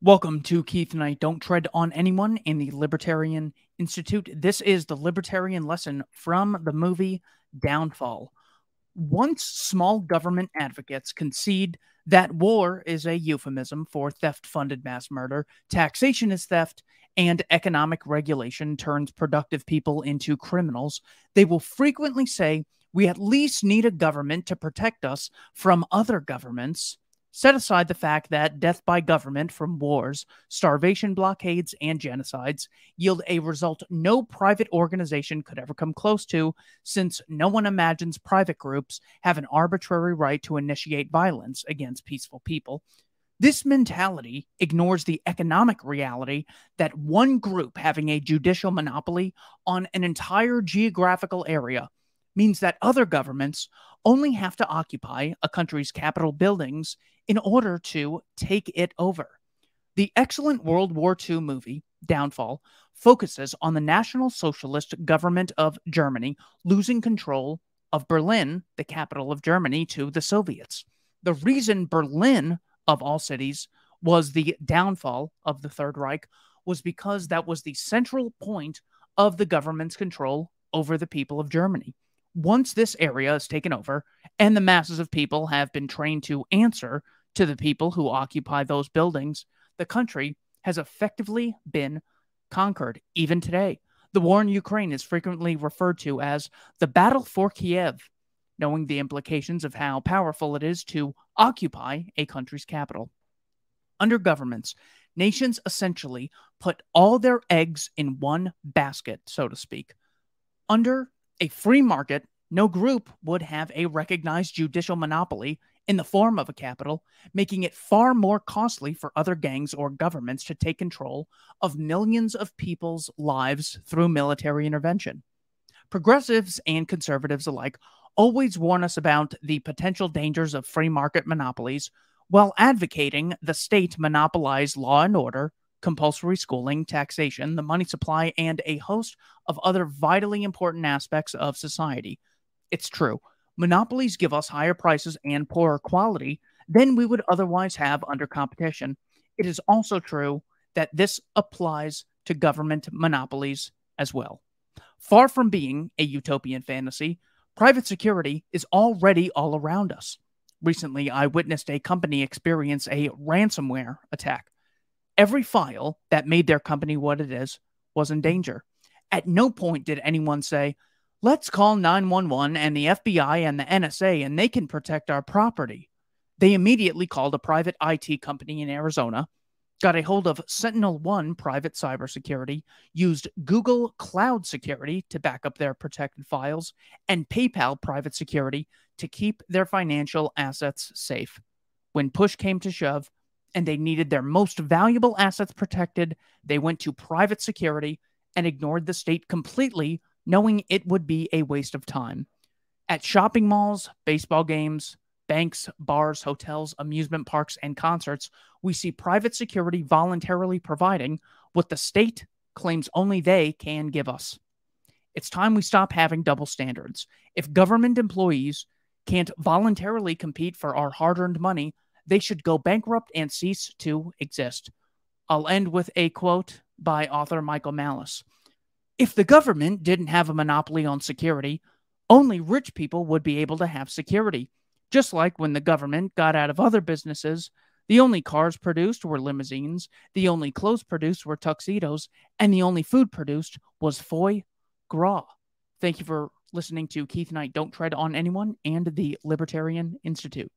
Welcome to Keith Knight Don't Tread on Anyone in the Libertarian Institute. This is the Libertarian lesson from the movie Downfall. Once small government advocates concede that war is a euphemism for theft funded mass murder, taxation is theft, and economic regulation turns productive people into criminals, they will frequently say, We at least need a government to protect us from other governments Set aside the fact that death by government from wars, starvation blockades, and genocides yield a result no private organization could ever come close to, since no one imagines private groups have an arbitrary right to initiate violence against peaceful people. This mentality ignores the economic reality that one group having a judicial monopoly on an entire geographical area means that other governments only have to occupy a country's capital buildings in order to take it over. The excellent World War II movie, Downfall, focuses on the National Socialist government of Germany losing control of Berlin, the capital of Germany, to the Soviets. The reason Berlin, of all cities, was the downfall of the Third Reich was because that was the central point of the government's control over the people of Germany once this area is taken over and the masses of people have been trained to answer to the people who occupy those buildings, the country has effectively been conquered. Even today, the war in Ukraine is frequently referred to as the battle for Kiev, knowing the implications of how powerful it is to occupy a country's capital. Under governments, nations essentially put all their eggs in one basket, so to speak. Under a free market, no group would have a recognized judicial monopoly in the form of a capital, making it far more costly for other gangs or governments to take control of millions of people's lives through military intervention. Progressives and conservatives alike always warn us about the potential dangers of free market monopolies while advocating the state monopolize law and order, compulsory schooling, taxation, the money supply, and a host of other vitally important aspects of society. It's true. Monopolies give us higher prices and poorer quality than we would otherwise have under competition. It is also true that this applies to government monopolies as well. Far from being a utopian fantasy, private security is already all around us. Recently, I witnessed a company experience a ransomware attack. Every file that made their company what it is was in danger. At no point did anyone say, let's call 911 and the FBI and the NSA and they can protect our property. They immediately called a private IT company in Arizona, got a hold of Sentinel One private cybersecurity, used Google Cloud Security to back up their protected files, and PayPal private security to keep their financial assets safe. When push came to shove, and they needed their most valuable assets protected, they went to private security and ignored the state completely, knowing it would be a waste of time. At shopping malls, baseball games, banks, bars, hotels, amusement parks, and concerts, we see private security voluntarily providing what the state claims only they can give us. It's time we stop having double standards. If government employees can't voluntarily compete for our hard earned money, they should go bankrupt and cease to exist. I'll end with a quote by author Michael Malice. If the government didn't have a monopoly on security, only rich people would be able to have security. Just like when the government got out of other businesses, the only cars produced were limousines, the only clothes produced were tuxedos, and the only food produced was foie gras. Thank you for listening to Keith Knight Don't Tread on Anyone and the Libertarian Institute.